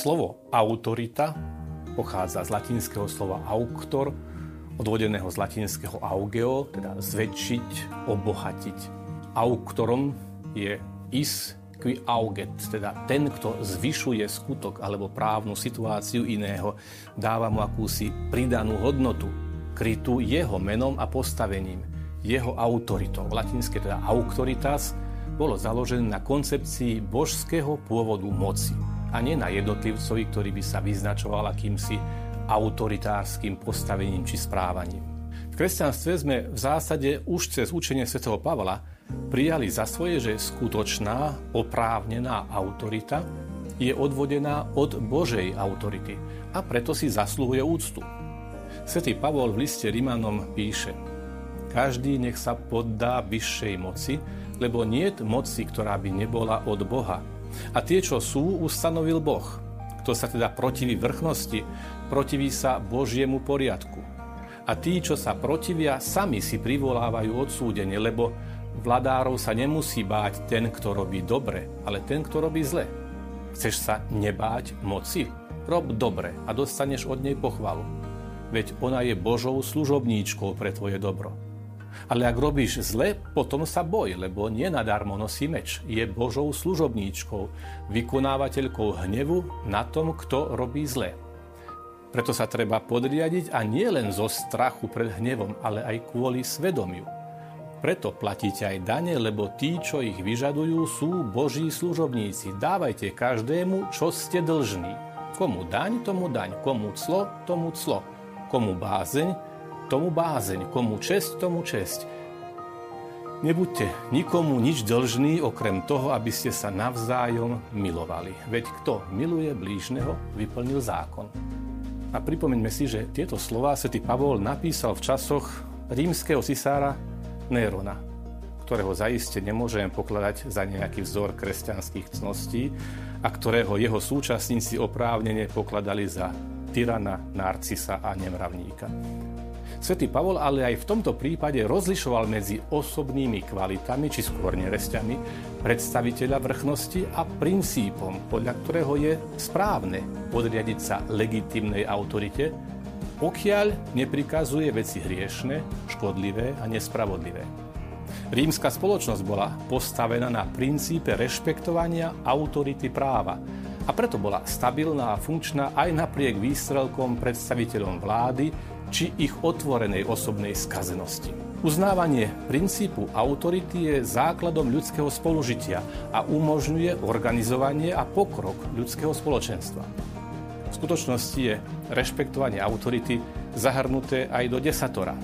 Slovo autorita pochádza z latinského slova auctor, odvodeného z latinského augeo, teda zväčšiť, obohatiť. Auctorom je is qui auget, teda ten, kto zvyšuje skutok alebo právnu situáciu iného, dáva mu akúsi pridanú hodnotu, krytú jeho menom a postavením, jeho autoritou. Latinské teda auctoritas bolo založené na koncepcii božského pôvodu moci a nie na jednotlivcovi, ktorý by sa vyznačoval akýmsi autoritárskym postavením či správaním. V kresťanstve sme v zásade už cez učenie svätého Pavla prijali za svoje, že skutočná, oprávnená autorita je odvodená od Božej autority a preto si zasluhuje úctu. Svetý Pavol v liste Rimanom píše Každý nech sa poddá vyššej moci, lebo nie je moci, ktorá by nebola od Boha. A tie, čo sú, ustanovil Boh. Kto sa teda protiví vrchnosti, protiví sa Božiemu poriadku. A tí, čo sa protivia, sami si privolávajú odsúdenie, lebo Vladárov sa nemusí báť ten, kto robí dobre, ale ten, kto robí zle. Chceš sa nebáť moci? Rob dobre a dostaneš od nej pochvalu. Veď ona je Božou služobníčkou pre tvoje dobro. Ale ak robíš zle, potom sa boj, lebo nie nadarmo nosí meč. Je Božou služobníčkou, vykonávateľkou hnevu na tom, kto robí zle. Preto sa treba podriadiť a nie len zo strachu pred hnevom, ale aj kvôli svedomiu. Preto platíte aj dane, lebo tí, čo ich vyžadujú, sú Boží služobníci. Dávajte každému, čo ste dlžní. Komu daň, tomu daň. Komu clo, tomu clo. Komu bázeň, tomu bázeň. Komu česť, tomu česť. Nebuďte nikomu nič dlžný, okrem toho, aby ste sa navzájom milovali. Veď kto miluje blížneho, vyplnil zákon. A pripomeňme si, že tieto slová svätý Pavol napísal v časoch rímskeho cisára Nérona, ktorého zaiste nemôžeme pokladať za nejaký vzor kresťanských cností a ktorého jeho súčasníci oprávnene pokladali za tyrana, narcisa a nemravníka. Svetý Pavol ale aj v tomto prípade rozlišoval medzi osobnými kvalitami, či skôr neresťami, predstaviteľa vrchnosti a princípom, podľa ktorého je správne podriadiť sa legitimnej autorite, pokiaľ neprikazuje veci hriešne, škodlivé a nespravodlivé. Rímska spoločnosť bola postavená na princípe rešpektovania autority práva a preto bola stabilná a funkčná aj napriek výstrelkom predstaviteľom vlády či ich otvorenej osobnej skazenosti. Uznávanie princípu autority je základom ľudského spolužitia a umožňuje organizovanie a pokrok ľudského spoločenstva. V skutočnosti je rešpektovanie autority zahrnuté aj do desatora.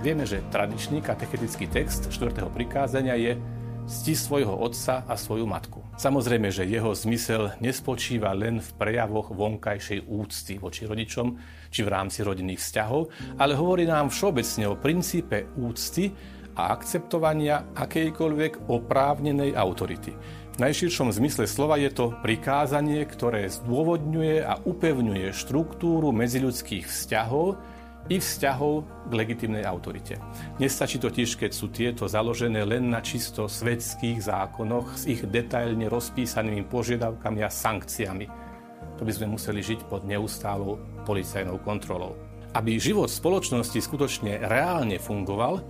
Vieme, že tradičný katechetický text 4. prikázania je cti svojho otca a svoju matku. Samozrejme, že jeho zmysel nespočíva len v prejavoch vonkajšej úcty voči rodičom či v rámci rodinných vzťahov, ale hovorí nám všeobecne o princípe úcty a akceptovania akejkoľvek oprávnenej autority. V najširšom zmysle slova je to prikázanie, ktoré zdôvodňuje a upevňuje štruktúru medziľudských vzťahov i vzťahov k legitimnej autorite. Nestačí totiž, keď sú tieto založené len na čisto svetských zákonoch s ich detailne rozpísanými požiadavkami a sankciami. To by sme museli žiť pod neustálou policajnou kontrolou. Aby život spoločnosti skutočne reálne fungoval,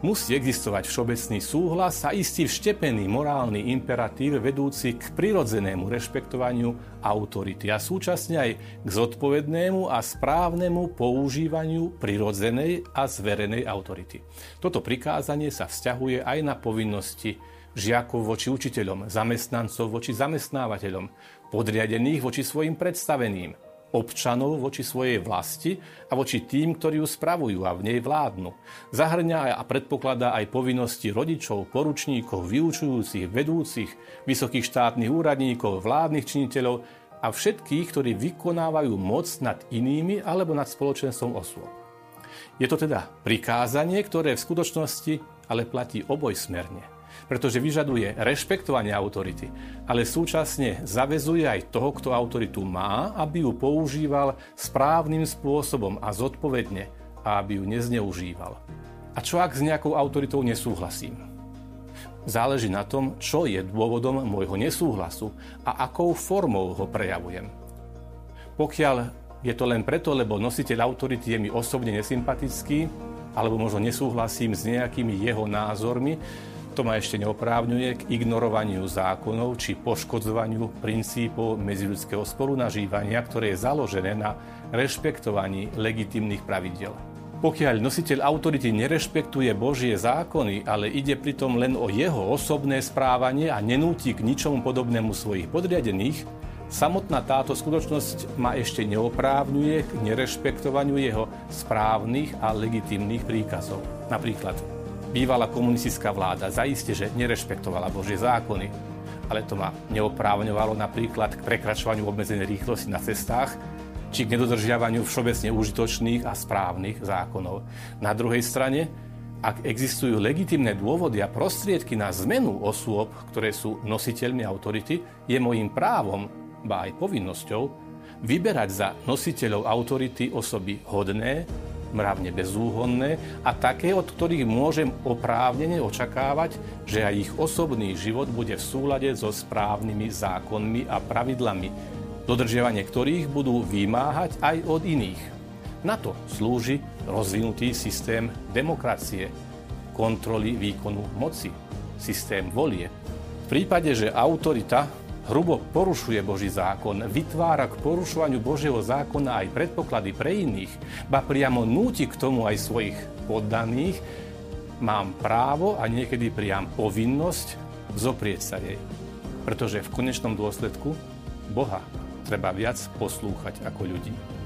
Musí existovať všeobecný súhlas a istý vštepený morálny imperatív vedúci k prirodzenému rešpektovaniu autority a súčasne aj k zodpovednému a správnemu používaniu prirodzenej a zverenej autority. Toto prikázanie sa vzťahuje aj na povinnosti žiakov voči učiteľom, zamestnancov voči zamestnávateľom, podriadených voči svojim predstaveným, občanov voči svojej vlasti a voči tým, ktorí ju spravujú a v nej vládnu. Zahrňa a predpokladá aj povinnosti rodičov, poručníkov, vyučujúcich, vedúcich, vysokých štátnych úradníkov, vládnych činiteľov a všetkých, ktorí vykonávajú moc nad inými alebo nad spoločenstvom osôb. Je to teda prikázanie, ktoré v skutočnosti ale platí obojsmerne pretože vyžaduje rešpektovanie autority, ale súčasne zavezuje aj toho, kto autoritu má, aby ju používal správnym spôsobom a zodpovedne a aby ju nezneužíval. A čo ak s nejakou autoritou nesúhlasím? Záleží na tom, čo je dôvodom môjho nesúhlasu a akou formou ho prejavujem. Pokiaľ je to len preto, lebo nositeľ autority je mi osobne nesympatický, alebo možno nesúhlasím s nejakými jeho názormi, to ma ešte neoprávňuje k ignorovaniu zákonov či poškodzovaniu princípov medziľudského spolunažívania, ktoré je založené na rešpektovaní legitimných pravidel. Pokiaľ nositeľ autority nerešpektuje Božie zákony, ale ide pritom len o jeho osobné správanie a nenúti k ničomu podobnému svojich podriadených, samotná táto skutočnosť ma ešte neoprávňuje k nerešpektovaniu jeho správnych a legitimných príkazov. Napríklad, bývalá komunistická vláda zaiste, že nerešpektovala Božie zákony, ale to ma neoprávňovalo napríklad k prekračovaniu obmedzenej rýchlosti na cestách, či k nedodržiavaniu všeobecne užitočných a správnych zákonov. Na druhej strane, ak existujú legitimné dôvody a prostriedky na zmenu osôb, ktoré sú nositeľmi autority, je môjim právom, ba aj povinnosťou, vyberať za nositeľov autority osoby hodné, mravne bezúhonné a také, od ktorých môžem oprávnene očakávať, že aj ich osobný život bude v súlade so správnymi zákonmi a pravidlami, dodržiavanie ktorých budú vymáhať aj od iných. Na to slúži rozvinutý systém demokracie, kontroly výkonu moci, systém volie. V prípade, že autorita hrubo porušuje Boží zákon, vytvára k porušovaniu Božieho zákona aj predpoklady pre iných, ba priamo núti k tomu aj svojich poddaných, mám právo a niekedy priam povinnosť zoprieť sa jej. Pretože v konečnom dôsledku Boha treba viac poslúchať ako ľudí.